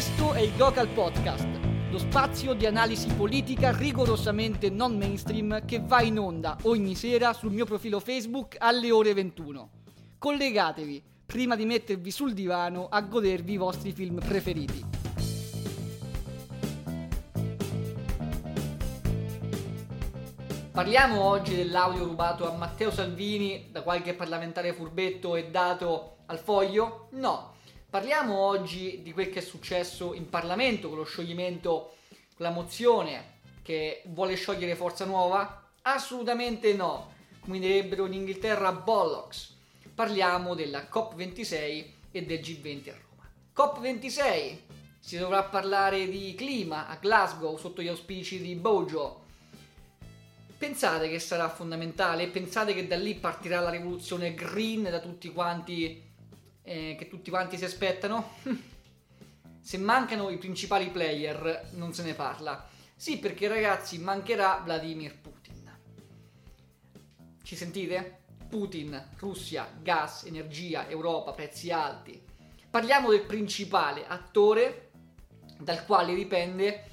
Questo è il Glocal Podcast, lo spazio di analisi politica rigorosamente non mainstream che va in onda ogni sera sul mio profilo Facebook alle ore 21. Collegatevi prima di mettervi sul divano a godervi i vostri film preferiti. Parliamo oggi dell'audio rubato a Matteo Salvini da qualche parlamentare furbetto e dato al foglio? No. Parliamo oggi di quel che è successo in Parlamento con lo scioglimento, con la mozione che vuole sciogliere Forza Nuova? Assolutamente no. Come direbbero in Inghilterra Bollocks. Parliamo della COP26 e del G20 a Roma. COP26 si dovrà parlare di clima a Glasgow sotto gli auspici di Bojo Pensate che sarà fondamentale? Pensate che da lì partirà la rivoluzione green da tutti quanti eh, che tutti quanti si aspettano? Se mancano i principali player non se ne parla. Sì, perché ragazzi mancherà Vladimir Putin. Ci sentite? Putin, Russia, gas, energia, Europa, prezzi alti. Parliamo del principale attore dal quale dipende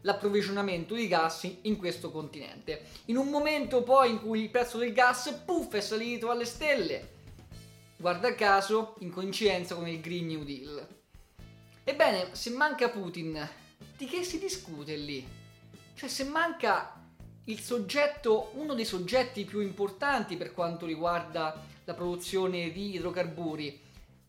l'approvvigionamento di gas in questo continente. In un momento poi in cui il prezzo del gas, puff, è salito alle stelle. Guarda caso, in coincidenza con il Green New Deal. Ebbene, se manca Putin, di che si discute lì? Cioè, se manca il soggetto, uno dei soggetti più importanti per quanto riguarda la produzione di idrocarburi,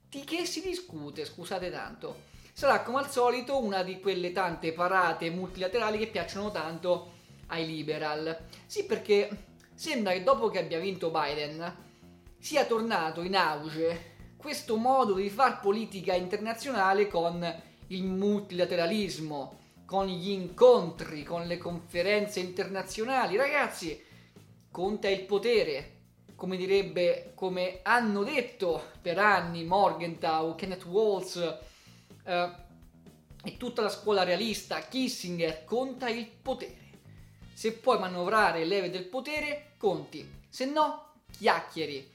di che si discute? Scusate tanto sarà come al solito una di quelle tante parate multilaterali che piacciono tanto ai liberal. Sì, perché sembra che dopo che abbia vinto Biden sia tornato in auge questo modo di far politica internazionale con il multilateralismo, con gli incontri, con le conferenze internazionali. Ragazzi, conta il potere. Come direbbe, come hanno detto per anni Morgenthau, Kenneth Waltz, eh, e tutta la scuola realista, Kissinger, conta il potere. Se puoi manovrare le leve del potere, conti, se no, chiacchieri.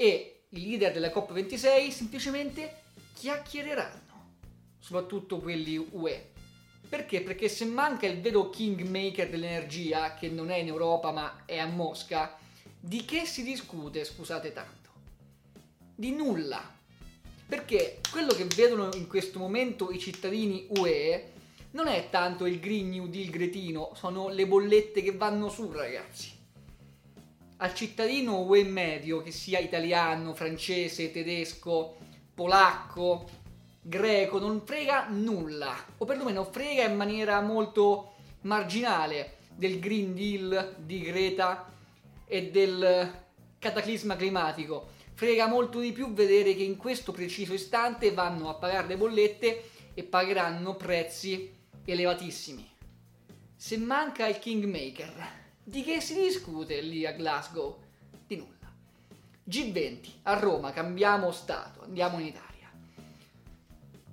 E i leader della COP26 semplicemente chiacchiereranno, soprattutto quelli UE. Perché? Perché se manca il vero kingmaker dell'energia, che non è in Europa ma è a Mosca, di che si discute, scusate tanto? Di nulla. Perché quello che vedono in questo momento i cittadini UE non è tanto il Green New Deal gretino, sono le bollette che vanno su, ragazzi. Al cittadino UE medio, che sia italiano, francese, tedesco, polacco, greco, non frega nulla, o perlomeno frega in maniera molto marginale del Green Deal di Greta e del cataclisma climatico frega molto di più vedere che in questo preciso istante vanno a pagare le bollette e pagheranno prezzi elevatissimi. Se manca il Kingmaker, di che si discute lì a Glasgow? Di nulla. G20, a Roma, cambiamo stato, andiamo in Italia.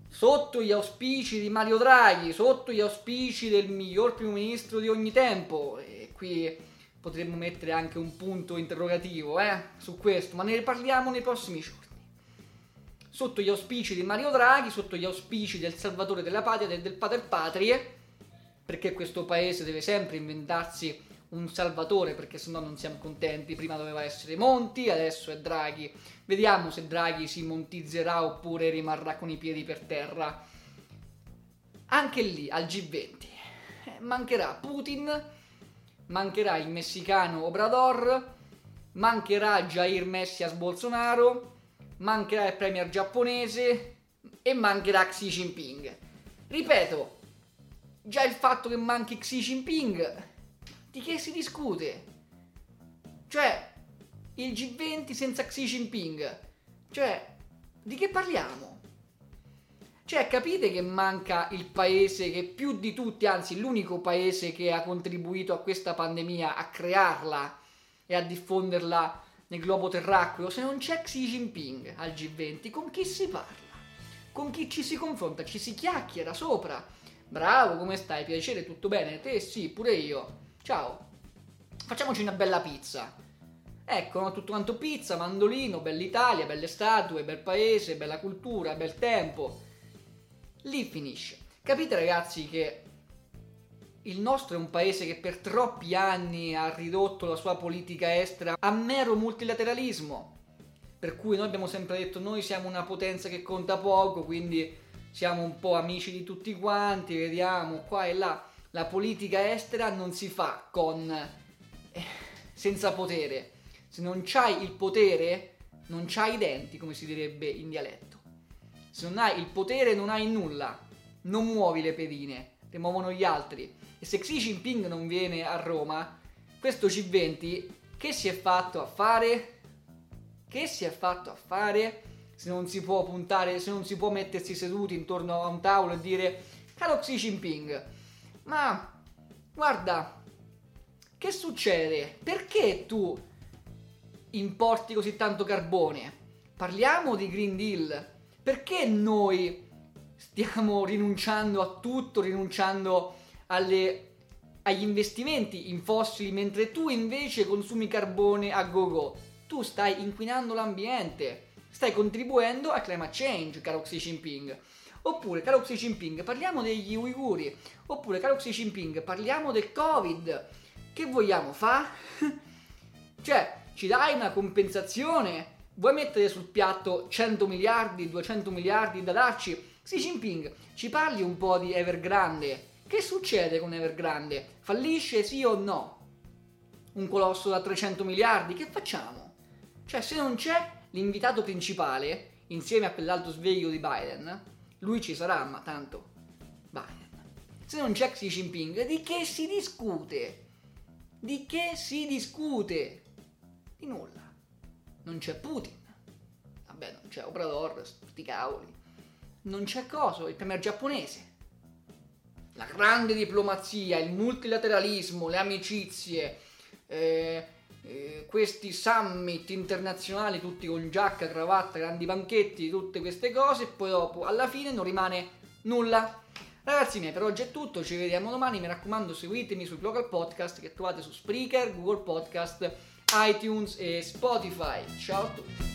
Sotto gli auspici di Mario Draghi, sotto gli auspici del miglior primo ministro di ogni tempo, e qui potremmo mettere anche un punto interrogativo eh, su questo, ma ne parliamo nei prossimi giorni. Sotto gli auspici di Mario Draghi, sotto gli auspici del salvatore della patria e del pater patrie, perché questo paese deve sempre inventarsi un salvatore, perché sennò non siamo contenti. Prima doveva essere Monti, adesso è Draghi. Vediamo se Draghi si montizzerà oppure rimarrà con i piedi per terra. Anche lì, al G20, eh, mancherà Putin mancherà il messicano Obrador, mancherà Jair Messias Bolsonaro, mancherà il premier giapponese e mancherà Xi Jinping. Ripeto, già il fatto che manchi Xi Jinping, di che si discute? Cioè, il G20 senza Xi Jinping, cioè, di che parliamo? Cioè, capite che manca il paese che più di tutti, anzi l'unico paese che ha contribuito a questa pandemia, a crearla e a diffonderla nel globo terracqueo, se non c'è Xi Jinping al G20, con chi si parla? Con chi ci si confronta? Ci si chiacchiera sopra? Bravo, come stai? Piacere, tutto bene? Te sì, pure io. Ciao. Facciamoci una bella pizza. Ecco, no? tutto quanto pizza, mandolino, bella Italia, belle statue, bel paese, bella cultura, bel tempo lì finisce. Capite ragazzi che il nostro è un paese che per troppi anni ha ridotto la sua politica estera a mero multilateralismo. Per cui noi abbiamo sempre detto noi siamo una potenza che conta poco, quindi siamo un po' amici di tutti quanti, vediamo qua e là. La politica estera non si fa con eh, senza potere. Se non c'hai il potere, non c'hai i denti, come si direbbe in dialetto. Se non hai il potere, non hai nulla. Non muovi le pedine, le muovono gli altri. E se Xi Jinping non viene a Roma, questo C20 che si è fatto a fare? Che si è fatto a fare? Se non si può puntare, se non si può mettersi seduti intorno a un tavolo e dire caro Xi Jinping, ma guarda, che succede? Perché tu importi così tanto carbone? Parliamo di Green Deal. Perché noi stiamo rinunciando a tutto, rinunciando alle, agli investimenti in fossili, mentre tu invece consumi carbone a go-go. Tu stai inquinando l'ambiente, stai contribuendo a climate change, caro Xi Jinping. Oppure, caro Xi Jinping, parliamo degli uiguri. Oppure, caro Xi Jinping, parliamo del Covid. Che vogliamo fare? cioè, ci dai una compensazione? Vuoi mettere sul piatto 100 miliardi, 200 miliardi da darci? Xi Jinping, ci parli un po' di Evergrande? Che succede con Evergrande? Fallisce sì o no? Un colosso da 300 miliardi? Che facciamo? Cioè, se non c'è l'invitato principale, insieme a quell'altro sveglio di Biden, lui ci sarà, ma tanto Biden. Se non c'è Xi Jinping, di che si discute? Di che si discute? Di nulla. Non c'è Putin. Vabbè, non c'è Obrador, sti cavoli. Non c'è coso, il premier giapponese la grande diplomazia, il multilateralismo, le amicizie, eh, eh, questi summit internazionali tutti con giacca, cravatta, grandi banchetti, tutte queste cose, e poi dopo alla fine non rimane nulla. Ragazzi miei, per oggi è tutto, ci vediamo domani, mi raccomando seguitemi sui local podcast che trovate su Spreaker, Google Podcast, iTunes e Spotify. Ciao a tutti!